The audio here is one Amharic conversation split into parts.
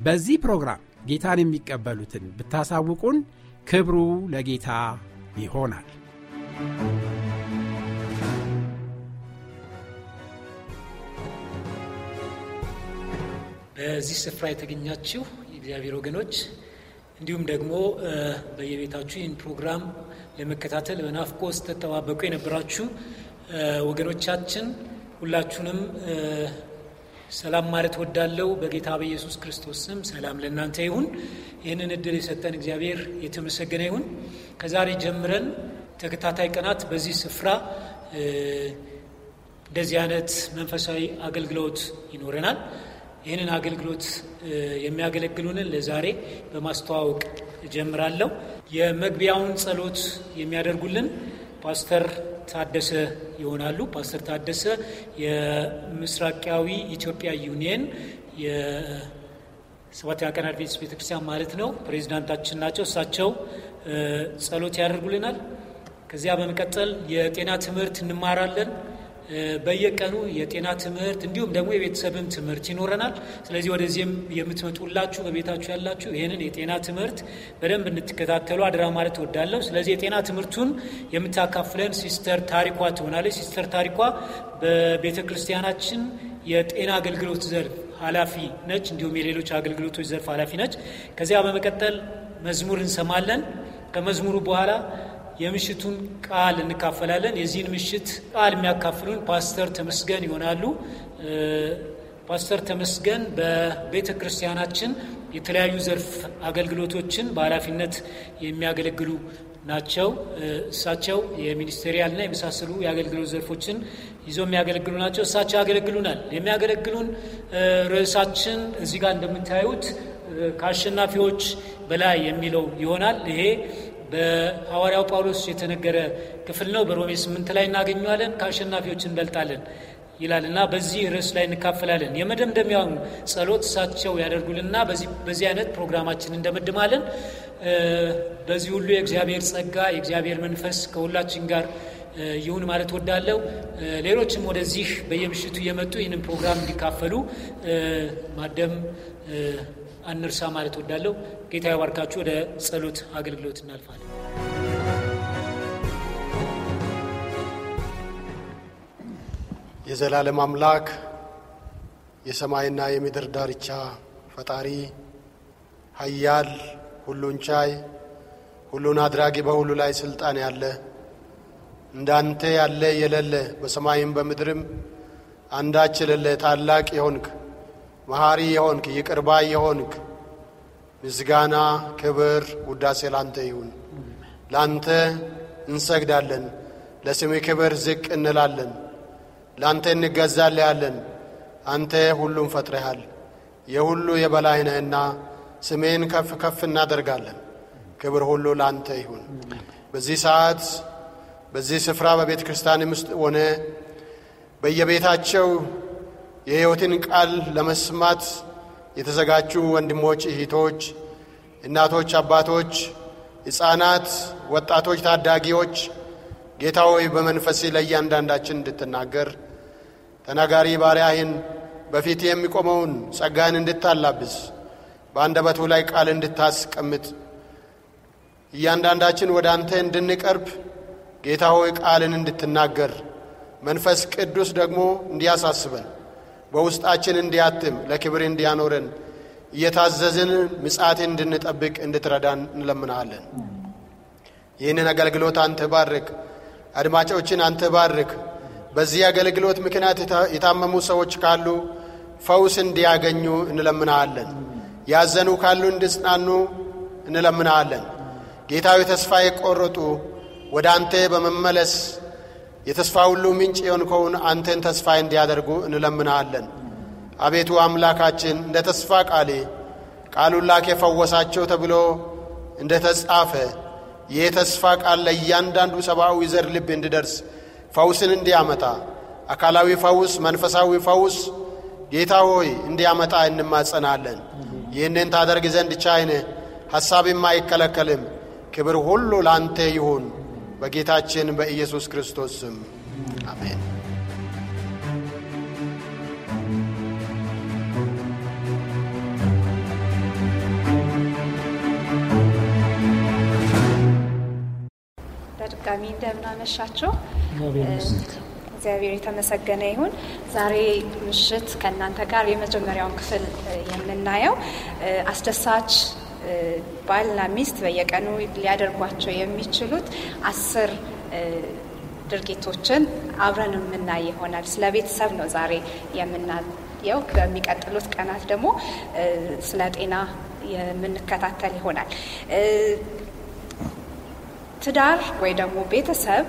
በዚህ ፕሮግራም ጌታን የሚቀበሉትን ብታሳውቁን ክብሩ ለጌታ ይሆናል። በዚህ ስፍራ የተገኛችሁ የእግዚአብሔር ወገኖች እንዲሁም ደግሞ በየቤታችሁ ይህን ፕሮግራም ለመከታተል በናፍቆት ስትጠባበቁ የነበራችሁ ወገኖቻችን ሁላችሁንም ሰላም ማለት ወዳለው በጌታ በኢየሱስ ክርስቶስ ስም ሰላም ለእናንተ ይሁን። ይህንን እድል የሰጠን እግዚአብሔር የተመሰገነ ይሁን። ከዛሬ ጀምረን ተከታታይ ቀናት በዚህ ስፍራ እንደዚህ አይነት መንፈሳዊ አገልግሎት ይኖረናል። ይህንን አገልግሎት የሚያገለግሉንን ለዛሬ በማስተዋወቅ እጀምራለሁ። የመግቢያውን ጸሎት የሚያደርጉልን ፓስተር ታደሰ ይሆናሉ። ፓስተር ታደሰ የምስራቃዊ ኢትዮጵያ ዩኒየን የሰባተኛ ቀን አድቬንቲስት ቤተክርስቲያን ማለት ነው ፕሬዚዳንታችን ናቸው። እሳቸው ጸሎት ያደርጉልናል። ከዚያ በመቀጠል የጤና ትምህርት እንማራለን። በየቀኑ የጤና ትምህርት እንዲሁም ደግሞ የቤተሰብም ትምህርት ይኖረናል። ስለዚህ ወደዚህም የምትመጡላችሁ በቤታችሁ ያላችሁ ይህንን የጤና ትምህርት በደንብ እንድትከታተሉ አደራ ማለት እወዳለሁ። ስለዚህ የጤና ትምህርቱን የምታካፍለን ሲስተር ታሪኳ ትሆናለች። ሲስተር ታሪኳ በቤተ ክርስቲያናችን የጤና አገልግሎት ዘርፍ ኃላፊ ነች። እንዲሁም የሌሎች አገልግሎቶች ዘርፍ ኃላፊ ነች። ከዚያ በመቀጠል መዝሙር እንሰማለን። ከመዝሙሩ በኋላ የምሽቱን ቃል እንካፈላለን። የዚህን ምሽት ቃል የሚያካፍሉን ፓስተር ተመስገን ይሆናሉ። ፓስተር ተመስገን በቤተ ክርስቲያናችን የተለያዩ ዘርፍ አገልግሎቶችን በኃላፊነት የሚያገለግሉ ናቸው። እሳቸው የሚኒስቴሪያልና የመሳሰሉ የአገልግሎት ዘርፎችን ይዘው የሚያገለግሉ ናቸው። እሳቸው ያገለግሉናል። የሚያገለግሉን ርዕሳችን እዚህ ጋር እንደምታዩት ከአሸናፊዎች በላይ የሚለው ይሆናል። ይሄ በሐዋርያው ጳውሎስ የተነገረ ክፍል ነው። በሮሜ ስምንት ላይ እናገኘዋለን። ከአሸናፊዎች እንበልጣለን ይላል እና በዚህ ርዕስ ላይ እንካፈላለን። የመደምደሚያውን ጸሎት እሳቸው ያደርጉልና በዚህ አይነት ፕሮግራማችን እንደመድማለን። በዚህ ሁሉ የእግዚአብሔር ጸጋ የእግዚአብሔር መንፈስ ከሁላችን ጋር ይሁን ማለት ወዳለው ሌሎችም ወደዚህ በየምሽቱ እየመጡ ይህንን ፕሮግራም እንዲካፈሉ ማደም አንርሳ ማለት ወዳለው ጌታ ያባርካችሁ። ወደ ጸሎት አገልግሎት እናልፋለን። የዘላለም አምላክ የሰማይና የምድር ዳርቻ ፈጣሪ ኃያል ሁሉን ቻይ ሁሉን አድራጊ በሁሉ ላይ ስልጣን ያለ እንዳንተ ያለ የሌለ በሰማይም በምድርም አንዳች የሌለ ታላቅ የሆንክ መሐሪ የሆንክ ይቅር የሆንክ ምስጋና፣ ክብር፣ ውዳሴ ላንተ ይሁን። ላንተ እንሰግዳለን፣ ለስምህ ክብር ዝቅ እንላለን፣ ላንተ እንገዛልያለን። አንተ ሁሉም ፈጥረሃል፣ የሁሉ የበላይ ነህና ስሜን ከፍ ከፍ እናደርጋለን። ክብር ሁሉ ላንተ ይሁን። በዚህ ሰዓት በዚህ ስፍራ በቤተ ክርስቲያንም ውስጥ ሆነ በየቤታቸው የሕይወትን ቃል ለመስማት የተዘጋጁ ወንድሞች፣ እህቶች፣ እናቶች፣ አባቶች፣ ሕፃናት፣ ወጣቶች፣ ታዳጊዎች ጌታ ሆይ በመንፈስ ለእያንዳንዳችን እንድትናገር ተናጋሪ ባሪያህን በፊት የሚቆመውን ጸጋህን እንድታላብስ በአንደበቱ ላይ ቃል እንድታስቀምጥ እያንዳንዳችን ወደ አንተ እንድንቀርብ ጌታ ሆይ ቃልን እንድትናገር መንፈስ ቅዱስ ደግሞ እንዲያሳስበን በውስጣችን እንዲያትም ለክብር እንዲያኖረን እየታዘዝን ምጽአትን እንድንጠብቅ እንድትረዳን እንለምናለን። ይህንን አገልግሎት አንተ ባርክ። አድማጮችን አንተ ባርክ። በዚህ አገልግሎት ምክንያት የታመሙ ሰዎች ካሉ ፈውስ እንዲያገኙ እንለምናለን። ያዘኑ ካሉ እንዲጽናኑ እንለምናለን። ጌታዊ ተስፋ የቆረጡ ወደ አንተ በመመለስ የተስፋ ሁሉ ምንጭ የሆንከውን አንተን ተስፋ እንዲያደርጉ እንለምናለን። አቤቱ አምላካችን እንደ ተስፋ ቃሌ ቃሉን ላክ የፈወሳቸው ተብሎ እንደ ተጻፈ ይህ ተስፋ ቃል ለእያንዳንዱ ሰብአዊ ዘር ልብ እንዲደርስ ፈውስን እንዲያመጣ አካላዊ ፈውስ፣ መንፈሳዊ ፈውስ ጌታ ሆይ እንዲያመጣ እንማጸናለን። ይህንን ታደርግ ዘንድ ቻይነ ሐሳብም አይከለከልም። ክብር ሁሉ ላንተ ይሁን በጌታችን በኢየሱስ ክርስቶስ ስም አሜን። በድጋሚ እንደምናመሻቸው እግዚአብሔር የተመሰገነ ይሁን። ዛሬ ምሽት ከእናንተ ጋር የመጀመሪያውን ክፍል የምናየው አስደሳች ባልና ሚስት በየቀኑ ሊያደርጓቸው የሚችሉት አስር ድርጊቶችን አብረን የምናይ ይሆናል። ስለ ቤተሰብ ነው ዛሬ የምናየው። በሚቀጥሉት ቀናት ደግሞ ስለ ጤና የምንከታተል ይሆናል። ትዳር ወይ ደግሞ ቤተሰብ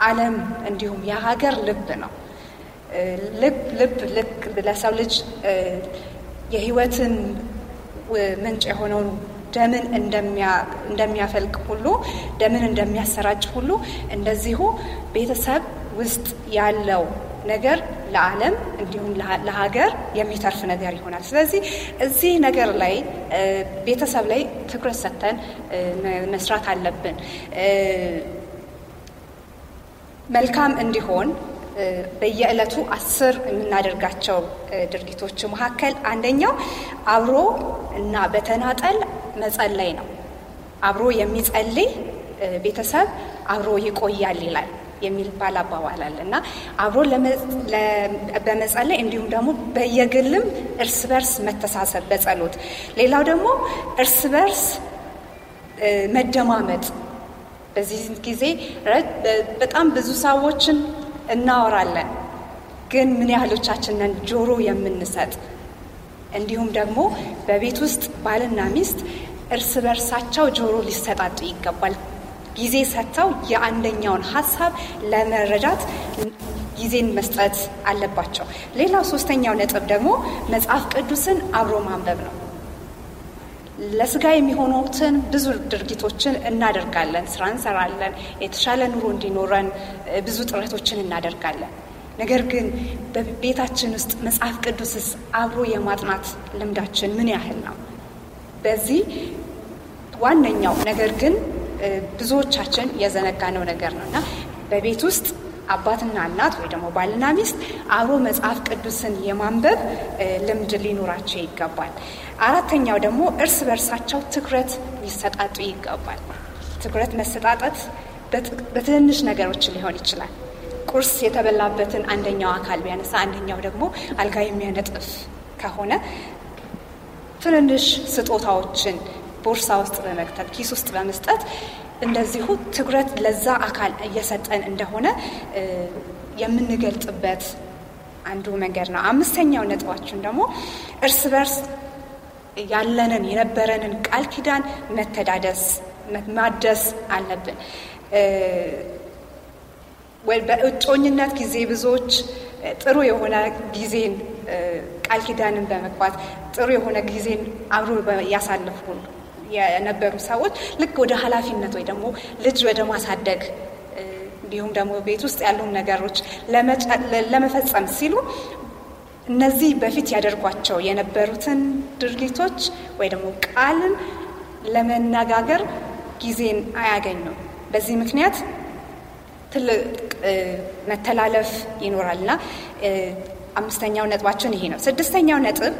የዓለም እንዲሁም የሀገር ልብ ነው። ልብ ልብ ልክ ለሰው ልጅ የሕይወትን ምንጭ የሆነውን ደምን እንደሚያፈልቅ ሁሉ ደምን እንደሚያሰራጭ ሁሉ እንደዚሁ ቤተሰብ ውስጥ ያለው ነገር ለዓለም እንዲሁም ለሀገር የሚተርፍ ነገር ይሆናል። ስለዚህ እዚህ ነገር ላይ ቤተሰብ ላይ ትኩረት ሰጥተን መስራት አለብን። መልካም እንዲሆን በየዕለቱ አስር የምናደርጋቸው ድርጊቶች መካከል አንደኛው አብሮ እና በተናጠል መጸለይ ነው። አብሮ የሚጸልይ ቤተሰብ አብሮ ይቆያል ይላል የሚባል አባባል አለ። እና አብሮ በመጸለይ እንዲሁም ደግሞ በየግልም እርስ በርስ መተሳሰብ በጸሎት። ሌላው ደግሞ እርስ በርስ መደማመጥ። በዚህ ጊዜ በጣም ብዙ ሰዎችን እናወራለን፣ ግን ምን ያህሎቻችንን ጆሮ የምንሰጥ እንዲሁም ደግሞ በቤት ውስጥ ባልና ሚስት እርስ በርሳቸው ጆሮ ሊሰጣጡ ይገባል። ጊዜ ሰጥተው የአንደኛውን ሀሳብ ለመረዳት ጊዜን መስጠት አለባቸው። ሌላው ሶስተኛው ነጥብ ደግሞ መጽሐፍ ቅዱስን አብሮ ማንበብ ነው። ለስጋ የሚሆኑትን ብዙ ድርጊቶችን እናደርጋለን፣ ስራ እንሰራለን፣ የተሻለ ኑሮ እንዲኖረን ብዙ ጥረቶችን እናደርጋለን። ነገር ግን በቤታችን ውስጥ መጽሐፍ ቅዱስስ አብሮ የማጥናት ልምዳችን ምን ያህል ነው? በዚህ ዋነኛው ነገር ግን ብዙዎቻችን የዘነጋነው ነገር ነው እና በቤት ውስጥ አባትና እናት ወይ ደግሞ ባልና ሚስት አብሮ መጽሐፍ ቅዱስን የማንበብ ልምድ ሊኖራቸው ይገባል። አራተኛው ደግሞ እርስ በርሳቸው ትኩረት ሊሰጣጡ ይገባል። ትኩረት መሰጣጠት በትንንሽ ነገሮች ሊሆን ይችላል። ቁርስ የተበላበትን አንደኛው አካል ቢያነሳ አንደኛው ደግሞ አልጋ የሚያነጥፍ ከሆነ ትንንሽ ስጦታዎችን ቦርሳ ውስጥ በመክተት ኪስ ውስጥ በመስጠት እንደዚሁ ትኩረት ለዛ አካል እየሰጠን እንደሆነ የምንገልጥበት አንዱ መንገድ ነው። አምስተኛው ነጥባችን ደግሞ እርስ በርስ ያለንን የነበረንን ቃል ኪዳን መተዳደስ ማደስ አለብን። በእጮኝነት ጊዜ ብዙዎች ጥሩ የሆነ ጊዜን ቃል ኪዳንን በመግባት ጥሩ የሆነ ጊዜን አብሮ ያሳልፉ የነበሩ ሰዎች ልክ ወደ ኃላፊነት ወይ ደግሞ ልጅ ወደ ማሳደግ እንዲሁም ደግሞ ቤት ውስጥ ያሉ ነገሮች ለመፈጸም ሲሉ እነዚህ በፊት ያደርጓቸው የነበሩትን ድርጊቶች ወይ ደግሞ ቃልን ለመነጋገር ጊዜን አያገኙም። በዚህ ምክንያት ትልቅ መተላለፍ ይኖራልና አምስተኛው ነጥባችን ይሄ ነው። ስድስተኛው ነጥብ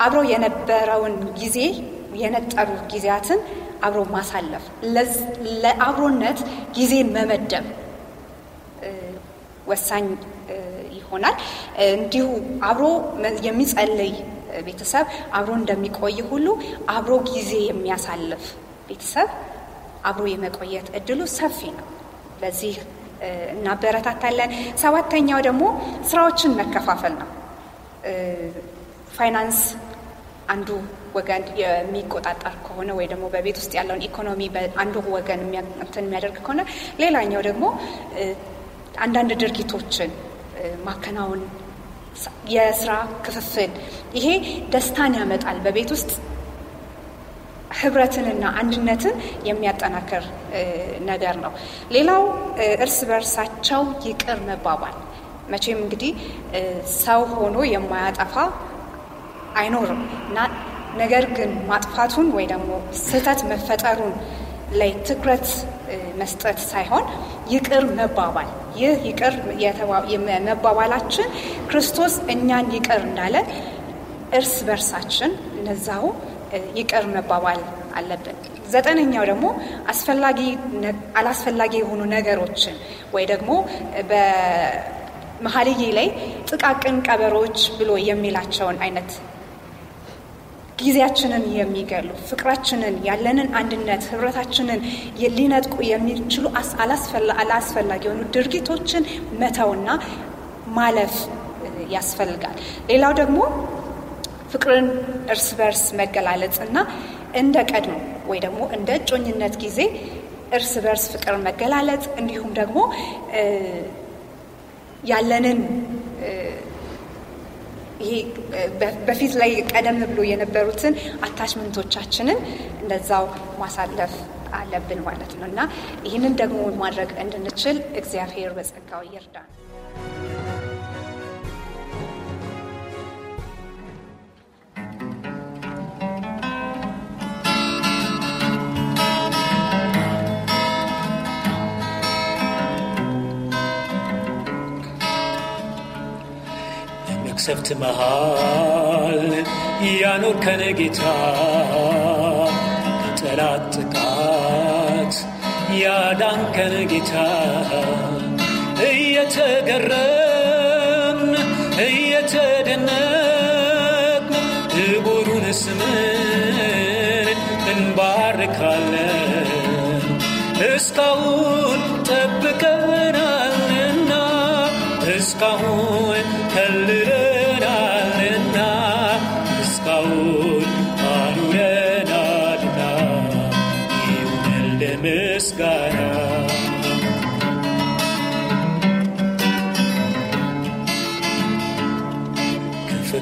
አብሮ የነበረውን ጊዜ የነጠሩ ጊዜያትን አብሮ ማሳለፍ፣ ለአብሮነት ጊዜን መመደብ ወሳኝ ይሆናል። እንዲሁ አብሮ የሚጸልይ ቤተሰብ አብሮ እንደሚቆይ ሁሉ አብሮ ጊዜ የሚያሳልፍ ቤተሰብ አብሮ የመቆየት እድሉ ሰፊ ነው። ለዚህ እናበረታታለን። ሰባተኛው ደግሞ ስራዎችን መከፋፈል ነው። ፋይናንስ አንዱ ወገን የሚቆጣጠር ከሆነ ወይ ደግሞ በቤት ውስጥ ያለውን ኢኮኖሚ አንዱ ወገን እንትን የሚያደርግ ከሆነ ሌላኛው ደግሞ አንዳንድ ድርጊቶችን ማከናወን፣ የስራ ክፍፍል፣ ይሄ ደስታን ያመጣል። በቤት ውስጥ ህብረትንና አንድነትን የሚያጠናክር ነገር ነው። ሌላው እርስ በርሳቸው ይቅር መባባል። መቼም እንግዲህ ሰው ሆኖ የማያጠፋ አይኖርም እና ነገር ግን ማጥፋቱን ወይ ደግሞ ስህተት መፈጠሩን ላይ ትኩረት መስጠት ሳይሆን ይቅር መባባል ይህ ይቅር መባባላችን ክርስቶስ እኛን ይቅር እንዳለ እርስ በርሳችን እነዛው ይቅር መባባል አለብን። ዘጠነኛው ደግሞ አስፈላጊ አላስፈላጊ የሆኑ ነገሮችን ወይ ደግሞ በመሀልዬ ላይ ጥቃቅን ቀበሮች ብሎ የሚላቸውን አይነት ጊዜያችንን የሚገሉ ፍቅራችንን፣ ያለንን አንድነት፣ ህብረታችንን ሊነጥቁ የሚችሉ አላስፈላጊ የሆኑ ድርጊቶችን መተውና ማለፍ ያስፈልጋል። ሌላው ደግሞ ፍቅርን እርስ በርስ መገላለጽ እና እንደ ቀድሞ ወይ ደግሞ እንደ እጮኝነት ጊዜ እርስ በርስ ፍቅር መገላለጽ እንዲሁም ደግሞ ያለንን ይሄ በፊት ላይ ቀደም ብሎ የነበሩትን አታችመንቶቻችንን እንደዛው ማሳለፍ አለብን ማለት ነው እና ይህንን ደግሞ ማድረግ እንድንችል እግዚአብሔር በጸጋው ይርዳን። መቅሰፍት መሃል ያኖርከን ጌታ ከጠላት ጥቃት ያዳንከን ጌታ። እየተገረምን እየተደነቅን ክቡሩን ስምን እንባርካለን። እስካሁን ጠብቀናልና እስካሁን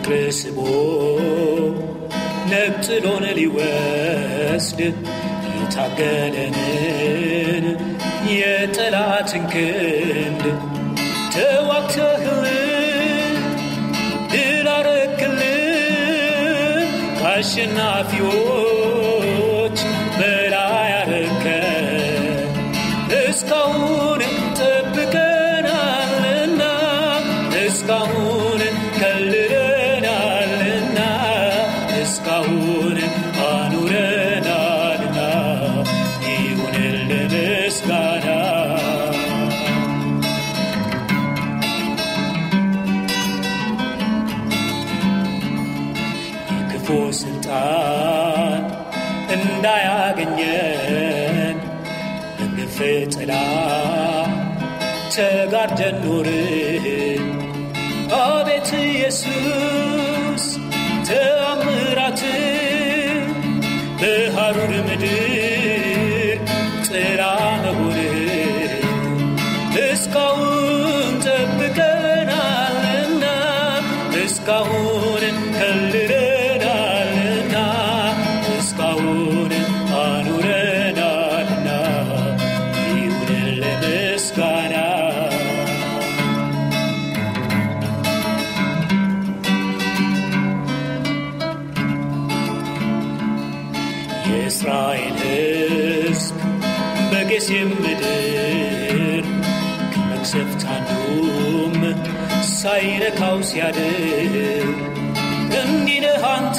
ከፍቅር ስቦ ነጥሎን ሊወስድ የታገለንን የጠላትን ክንድ ተዋግተህልን ድል አረክልን ከአሸናፊዎች እንዳያገኘን በግፍ ጥላ ተጋርደን ኖርን። አቤት ኢየሱስ ተአምራት በሐሩር ምድር ሳይነካው ሲያድር እንዲህ ነህ አንተ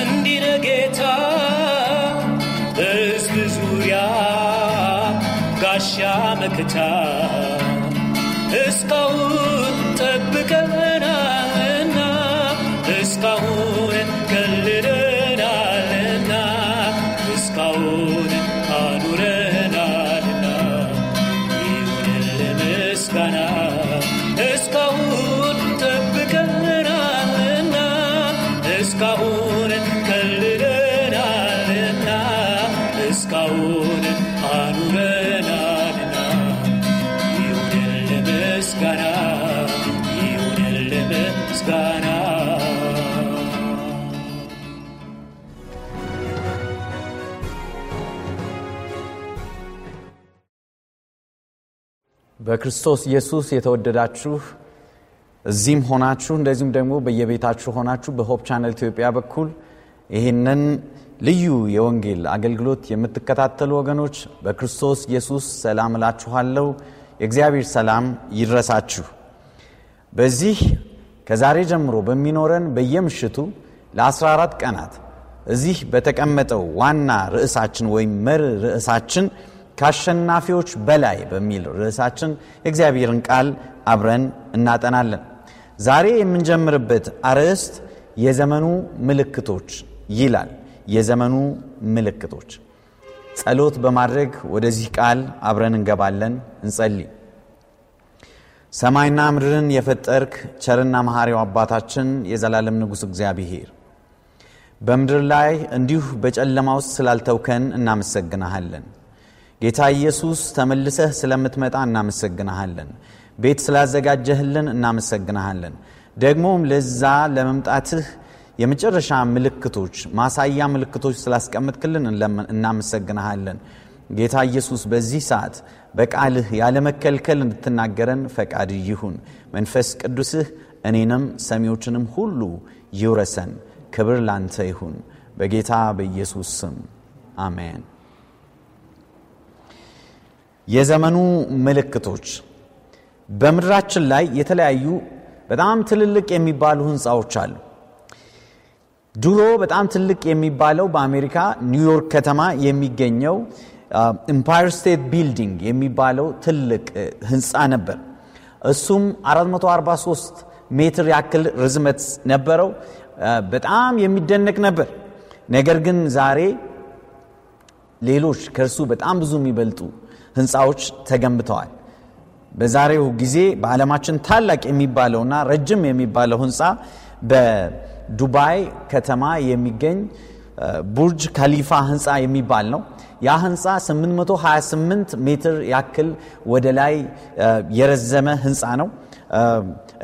እንዲህ ነህ ጌታ በሕዝብ ዙሪያ ጋሻ መክታ እስካሁን ጠብቀናልና በክርስቶስ ኢየሱስ የተወደዳችሁ እዚህም ሆናችሁ እንደዚሁም ደግሞ በየቤታችሁ ሆናችሁ በሆፕ ቻነል ኢትዮጵያ በኩል ይህንን ልዩ የወንጌል አገልግሎት የምትከታተሉ ወገኖች በክርስቶስ ኢየሱስ ሰላም እላችኋለሁ። የእግዚአብሔር ሰላም ይድረሳችሁ። በዚህ ከዛሬ ጀምሮ በሚኖረን በየምሽቱ ለ14 ቀናት እዚህ በተቀመጠው ዋና ርዕሳችን ወይም መሪ ርዕሳችን ከአሸናፊዎች በላይ በሚል ርዕሳችን የእግዚአብሔርን ቃል አብረን እናጠናለን። ዛሬ የምንጀምርበት አርዕስት የዘመኑ ምልክቶች ይላል። የዘመኑ ምልክቶች። ጸሎት በማድረግ ወደዚህ ቃል አብረን እንገባለን። እንጸልይ። ሰማይና ምድርን የፈጠርክ ቸርና መሐሪው አባታችን የዘላለም ንጉሥ እግዚአብሔር በምድር ላይ እንዲሁ በጨለማ ውስጥ ስላልተውከን እናመሰግናሃለን። ጌታ ኢየሱስ ተመልሰህ ስለምትመጣ እናመሰግንሃለን። ቤት ስላዘጋጀህልን እናመሰግንሃለን። ደግሞም ለዛ ለመምጣትህ የመጨረሻ ምልክቶች ማሳያ ምልክቶች ስላስቀምጥክልን እናመሰግንሃለን። ጌታ ኢየሱስ በዚህ ሰዓት በቃልህ ያለመከልከል እንድትናገረን ፈቃድ ይሁን። መንፈስ ቅዱስህ እኔንም ሰሚዎችንም ሁሉ ይውረሰን። ክብር ላንተ ይሁን። በጌታ በኢየሱስ ስም አሜን። የዘመኑ ምልክቶች በምድራችን ላይ የተለያዩ በጣም ትልልቅ የሚባሉ ህንፃዎች አሉ። ድሮ በጣም ትልቅ የሚባለው በአሜሪካ ኒውዮርክ ከተማ የሚገኘው ኢምፓየር ስቴት ቢልዲንግ የሚባለው ትልቅ ህንፃ ነበር። እሱም 443 ሜትር ያክል ርዝመት ነበረው። በጣም የሚደነቅ ነበር። ነገር ግን ዛሬ ሌሎች ከእርሱ በጣም ብዙ የሚበልጡ ህንፃዎች ተገንብተዋል። በዛሬው ጊዜ በዓለማችን ታላቅ የሚባለውና ረጅም የሚባለው ህንፃ በዱባይ ከተማ የሚገኝ ቡርጅ ካሊፋ ህንፃ የሚባል ነው። ያ ህንፃ 828 ሜትር ያክል ወደ ላይ የረዘመ ህንፃ ነው።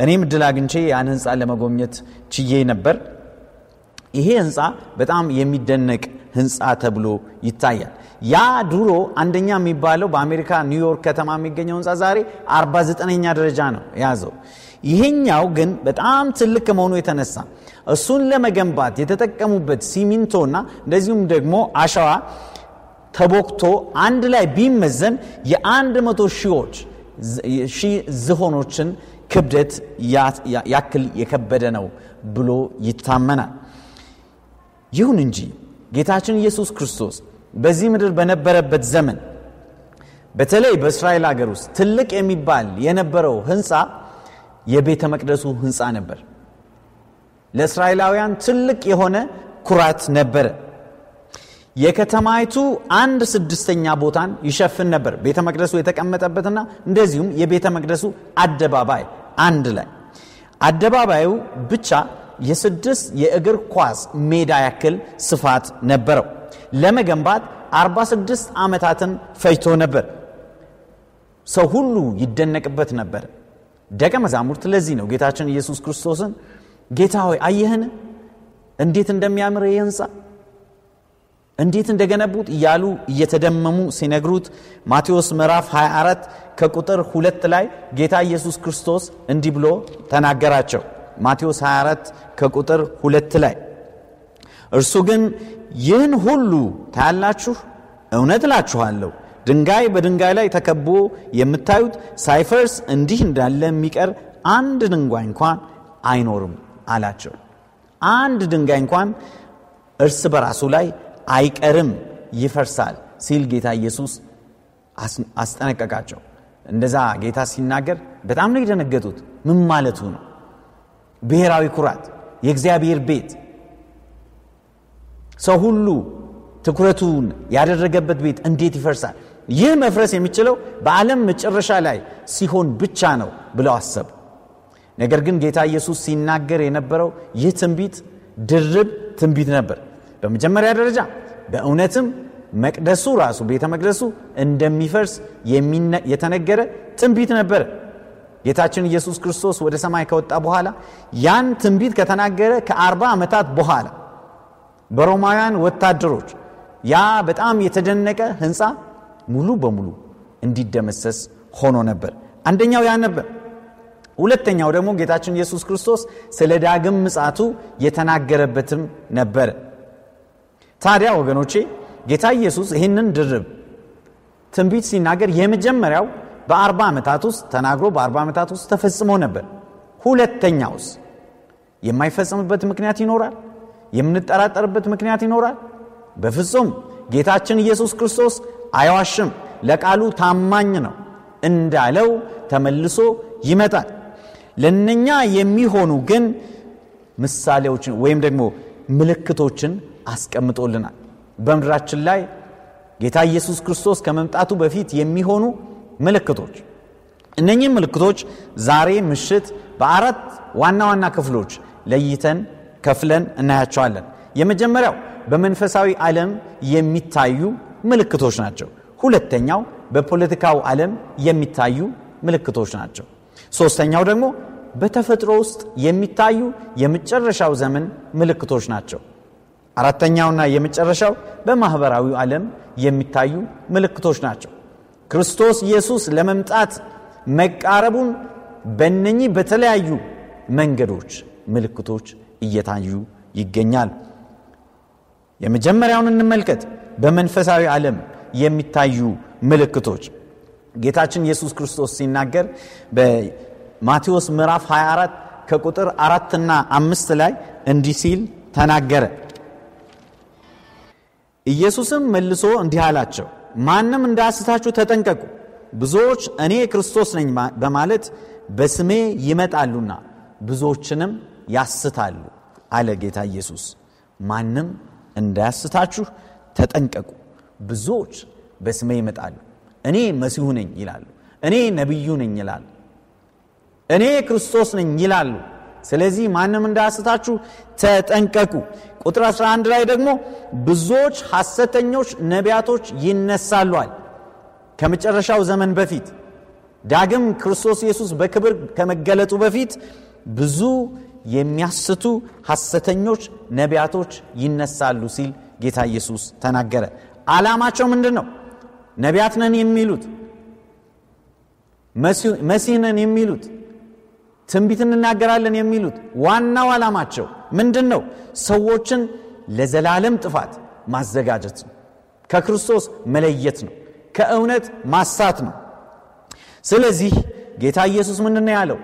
እኔም እድል አግኝቼ ያን ህንፃ ለመጎብኘት ችዬ ነበር። ይሄ ህንፃ በጣም የሚደነቅ ህንፃ ተብሎ ይታያል። ያ ድሮ አንደኛ የሚባለው በአሜሪካ ኒውዮርክ ከተማ የሚገኘው ህንፃ ዛሬ 49ኛ ደረጃ ነው የያዘው። ይሄኛው ግን በጣም ትልቅ ከመሆኑ የተነሳ እሱን ለመገንባት የተጠቀሙበት ሲሚንቶና እንደዚሁም ደግሞ አሸዋ ተቦክቶ አንድ ላይ ቢመዘን የአንድ መቶ ሺዎች ዝሆኖችን ክብደት ያክል የከበደ ነው ብሎ ይታመናል። ይሁን እንጂ ጌታችን ኢየሱስ ክርስቶስ በዚህ ምድር በነበረበት ዘመን በተለይ በእስራኤል ሀገር ውስጥ ትልቅ የሚባል የነበረው ህንፃ የቤተ መቅደሱ ህንፃ ነበር። ለእስራኤላውያን ትልቅ የሆነ ኩራት ነበረ። የከተማይቱ አንድ ስድስተኛ ቦታን ይሸፍን ነበር ቤተ መቅደሱ የተቀመጠበትና እንደዚሁም የቤተ መቅደሱ አደባባይ አንድ ላይ አደባባዩ ብቻ የስድስት የእግር ኳስ ሜዳ ያክል ስፋት ነበረው። ለመገንባት 46 ዓመታትን ፈጅቶ ነበር። ሰው ሁሉ ይደነቅበት ነበር። ደቀ መዛሙርት ለዚህ ነው ጌታችን ኢየሱስ ክርስቶስን ጌታ ሆይ አየህን እንዴት እንደሚያምር ይህ ህንፃ እንዴት እንደገነቡት እያሉ እየተደመሙ ሲነግሩት ማቴዎስ ምዕራፍ 24 ከቁጥር ሁለት ላይ ጌታ ኢየሱስ ክርስቶስ እንዲህ ብሎ ተናገራቸው። ማቴዎስ 24 ከቁጥር ሁለት ላይ። እርሱ ግን ይህን ሁሉ ታያላችሁ? እውነት እላችኋለሁ ድንጋይ በድንጋይ ላይ ተከቦ የምታዩት ሳይፈርስ እንዲህ እንዳለ የሚቀር አንድ ድንጋይ እንኳን አይኖርም አላቸው። አንድ ድንጋይ እንኳን እርስ በራሱ ላይ አይቀርም ይፈርሳል ሲል ጌታ ኢየሱስ አስጠነቀቃቸው። እንደዛ ጌታ ሲናገር በጣም ነው የደነገጡት። ምን ማለቱ ነው ብሔራዊ ኩራት የእግዚአብሔር ቤት። ሰው ሁሉ ትኩረቱን ያደረገበት ቤት እንዴት ይፈርሳል? ይህ መፍረስ የሚችለው በዓለም መጨረሻ ላይ ሲሆን ብቻ ነው ብለው አሰቡ። ነገር ግን ጌታ ኢየሱስ ሲናገር የነበረው ይህ ትንቢት ድርብ ትንቢት ነበር። በመጀመሪያ ደረጃ በእውነትም መቅደሱ ራሱ ቤተ መቅደሱ እንደሚፈርስ የተነገረ ትንቢት ነበር ጌታችን ኢየሱስ ክርስቶስ ወደ ሰማይ ከወጣ በኋላ ያን ትንቢት ከተናገረ ከአርባ ዓመታት በኋላ በሮማውያን ወታደሮች ያ በጣም የተደነቀ ህንፃ ሙሉ በሙሉ እንዲደመሰስ ሆኖ ነበር። አንደኛው ያ ነበር። ሁለተኛው ደግሞ ጌታችን ኢየሱስ ክርስቶስ ስለ ዳግም ምጻቱ የተናገረበትም ነበረ ታዲያ ወገኖቼ ጌታ ኢየሱስ ይህንን ድርብ ትንቢት ሲናገር የመጀመሪያው በአርባ ዓመታት ውስጥ ተናግሮ በአርባ ዓመታት ውስጥ ተፈጽሞ ነበር። ሁለተኛውስ? የማይፈጽምበት ምክንያት ይኖራል? የምንጠራጠርበት ምክንያት ይኖራል? በፍጹም። ጌታችን ኢየሱስ ክርስቶስ አይዋሽም ለቃሉ ታማኝ ነው እንዳለው ተመልሶ ይመጣል። ለነኛ የሚሆኑ ግን ምሳሌዎችን ወይም ደግሞ ምልክቶችን አስቀምጦልናል። በምድራችን ላይ ጌታ ኢየሱስ ክርስቶስ ከመምጣቱ በፊት የሚሆኑ ምልክቶች። እነኚህም ምልክቶች ዛሬ ምሽት በአራት ዋና ዋና ክፍሎች ለይተን ከፍለን እናያቸዋለን። የመጀመሪያው በመንፈሳዊ ዓለም የሚታዩ ምልክቶች ናቸው። ሁለተኛው በፖለቲካው ዓለም የሚታዩ ምልክቶች ናቸው። ሶስተኛው ደግሞ በተፈጥሮ ውስጥ የሚታዩ የመጨረሻው ዘመን ምልክቶች ናቸው። አራተኛውና የመጨረሻው በማኅበራዊ ዓለም የሚታዩ ምልክቶች ናቸው ክርስቶስ ኢየሱስ ለመምጣት መቃረቡን በእነኚህ በተለያዩ መንገዶች ምልክቶች እየታዩ ይገኛል። የመጀመሪያውን እንመልከት። በመንፈሳዊ ዓለም የሚታዩ ምልክቶች። ጌታችን ኢየሱስ ክርስቶስ ሲናገር በማቴዎስ ምዕራፍ 24 ከቁጥር አራትና አምስት ላይ እንዲህ ሲል ተናገረ። ኢየሱስም መልሶ እንዲህ አላቸው ማንም እንዳያስታችሁ ተጠንቀቁ። ብዙዎች እኔ ክርስቶስ ነኝ በማለት በስሜ ይመጣሉና ብዙዎችንም ያስታሉ አለ ጌታ ኢየሱስ። ማንም እንዳያስታችሁ ተጠንቀቁ። ብዙዎች በስሜ ይመጣሉ። እኔ መሲሁ ነኝ ይላሉ። እኔ ነቢዩ ነኝ ይላሉ። እኔ ክርስቶስ ነኝ ይላሉ ስለዚህ ማንም እንዳያስታችሁ ተጠንቀቁ። ቁጥር 11 ላይ ደግሞ ብዙዎች ሐሰተኞች ነቢያቶች ይነሳሏል ከመጨረሻው ዘመን በፊት ዳግም ክርስቶስ ኢየሱስ በክብር ከመገለጡ በፊት ብዙ የሚያስቱ ሐሰተኞች ነቢያቶች ይነሳሉ ሲል ጌታ ኢየሱስ ተናገረ። ዓላማቸው ምንድን ነው ነቢያት ነን የሚሉት መሲህ ነን የሚሉት ትንቢት እንናገራለን የሚሉት ዋናው ዓላማቸው ምንድን ነው ሰዎችን ለዘላለም ጥፋት ማዘጋጀት ነው። ከክርስቶስ መለየት ነው። ከእውነት ማሳት ነው። ስለዚህ ጌታ ኢየሱስ ምንድን ያለው?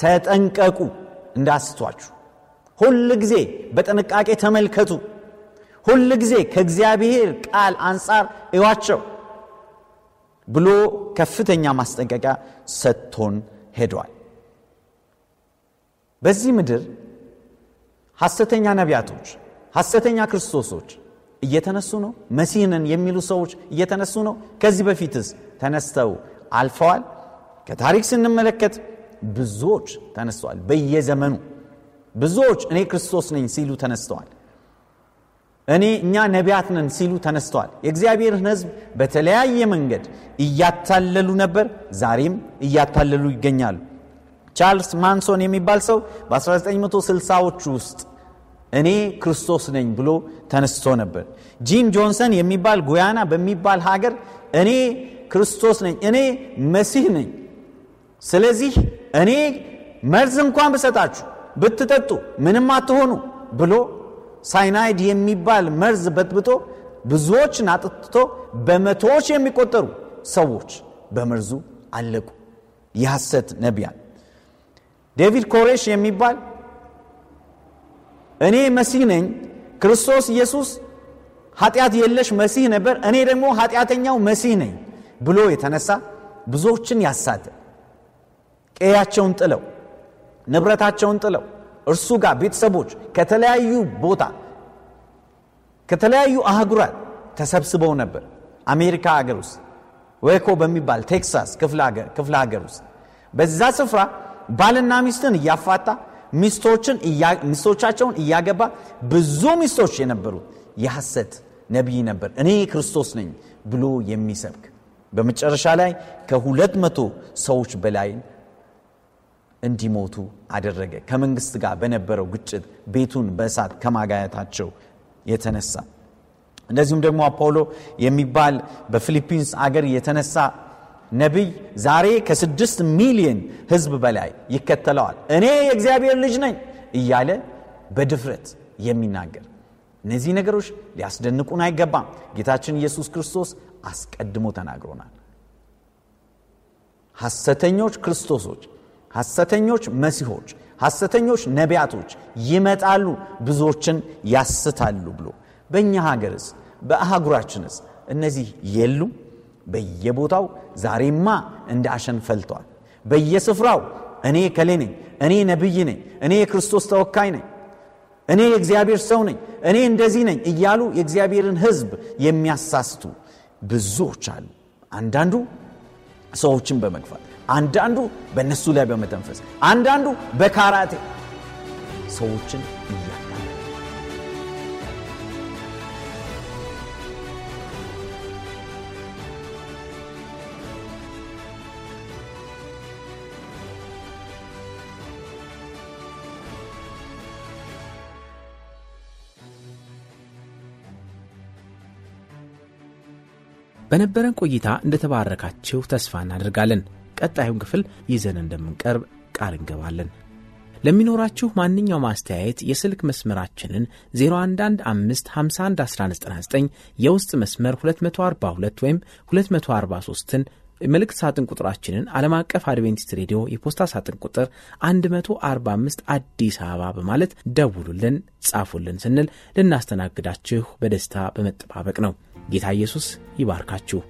ተጠንቀቁ እንዳስቷችሁ ሁል ጊዜ በጥንቃቄ ተመልከቱ። ሁል ጊዜ ከእግዚአብሔር ቃል አንጻር እዋቸው ብሎ ከፍተኛ ማስጠንቀቂያ ሰጥቶን ሄዷል በዚህ ምድር ሐሰተኛ ነቢያቶች ሐሰተኛ ክርስቶሶች እየተነሱ ነው? መሲህንን የሚሉ ሰዎች እየተነሱ ነው? ከዚህ በፊትስ ተነስተው አልፈዋል? ከታሪክ ስንመለከት ብዙዎች ተነስተዋል። በየዘመኑ ብዙዎች እኔ ክርስቶስ ነኝ ሲሉ ተነስተዋል። እኔ እኛ ነቢያት ነን ሲሉ ተነስተዋል። የእግዚአብሔርን ህዝብ በተለያየ መንገድ እያታለሉ ነበር ዛሬም እያታለሉ ይገኛሉ ቻርልስ ማንሶን የሚባል ሰው በ1960ዎቹ ውስጥ እኔ ክርስቶስ ነኝ ብሎ ተነስቶ ነበር ጂም ጆንሰን የሚባል ጉያና በሚባል ሀገር እኔ ክርስቶስ ነኝ እኔ መሲህ ነኝ ስለዚህ እኔ መርዝ እንኳን ብሰጣችሁ ብትጠጡ ምንም አትሆኑ ብሎ ሳይናይድ የሚባል መርዝ በጥብጦ ብዙዎችን አጥትቶ በመቶዎች የሚቆጠሩ ሰዎች በመርዙ አለቁ። የሐሰት ነቢያን ዴቪድ ኮሬሽ የሚባል እኔ መሲህ ነኝ፣ ክርስቶስ ኢየሱስ ኃጢአት የለሽ መሲህ ነበር፣ እኔ ደግሞ ኃጢአተኛው መሲህ ነኝ ብሎ የተነሳ ብዙዎችን ያሳተ ቀያቸውን ጥለው ንብረታቸውን ጥለው እርሱ ጋር ቤተሰቦች ከተለያዩ ቦታ ከተለያዩ አህጉራት ተሰብስበው ነበር። አሜሪካ ሀገር ውስጥ ወይኮ በሚባል ቴክሳስ ክፍለ ሀገር ውስጥ በዛ ስፍራ ባልና ሚስትን እያፋታ ሚስቶቻቸውን እያገባ ብዙ ሚስቶች የነበሩት የሐሰት ነቢይ ነበር። እኔ ክርስቶስ ነኝ ብሎ የሚሰብክ በመጨረሻ ላይ ከሁለት መቶ ሰዎች በላይ እንዲሞቱ አደረገ። ከመንግስት ጋር በነበረው ግጭት ቤቱን በእሳት ከማጋየታቸው የተነሳ እንደዚሁም ደግሞ አፖሎ የሚባል በፊሊፒንስ አገር የተነሳ ነቢይ ዛሬ ከስድስት ሚሊዮን ህዝብ በላይ ይከተለዋል። እኔ የእግዚአብሔር ልጅ ነኝ እያለ በድፍረት የሚናገር እነዚህ ነገሮች ሊያስደንቁን አይገባም። ጌታችን ኢየሱስ ክርስቶስ አስቀድሞ ተናግሮናል። ሐሰተኞች ክርስቶሶች፣ ሐሰተኞች መሲሆች፣ ሐሰተኞች ነቢያቶች ይመጣሉ፣ ብዙዎችን ያስታሉ ብሎ በእኛ ሀገርስ በአህጉራችንስ እነዚህ የሉም? በየቦታው ዛሬማ እንደ አሸን ፈልተዋል። በየስፍራው እኔ ከሌ ነኝ፣ እኔ ነቢይ ነኝ፣ እኔ የክርስቶስ ተወካይ ነኝ፣ እኔ የእግዚአብሔር ሰው ነኝ፣ እኔ እንደዚህ ነኝ እያሉ የእግዚአብሔርን ሕዝብ የሚያሳስቱ ብዙዎች አሉ። አንዳንዱ ሰዎችን በመግፋት አንዳንዱ በእነሱ ላይ በመተንፈስ አንዳንዱ በካራቴ ሰዎችን እያለ በነበረን ቆይታ እንደተባረካችሁ ተስፋ እናደርጋለን። ቀጣዩን ክፍል ይዘን እንደምንቀርብ ቃል እንገባለን። ለሚኖራችሁ ማንኛውም አስተያየት የስልክ መስመራችንን 0115511199 የውስጥ መስመር 242 ወይም 243ን መልእክት ሳጥን ቁጥራችንን ዓለም አቀፍ አድቬንቲስት ሬዲዮ የፖስታ ሳጥን ቁጥር 145 አዲስ አበባ በማለት ደውሉልን፣ ጻፉልን ስንል ልናስተናግዳችሁ በደስታ በመጠባበቅ ነው። ጌታ ኢየሱስ ይባርካችሁ።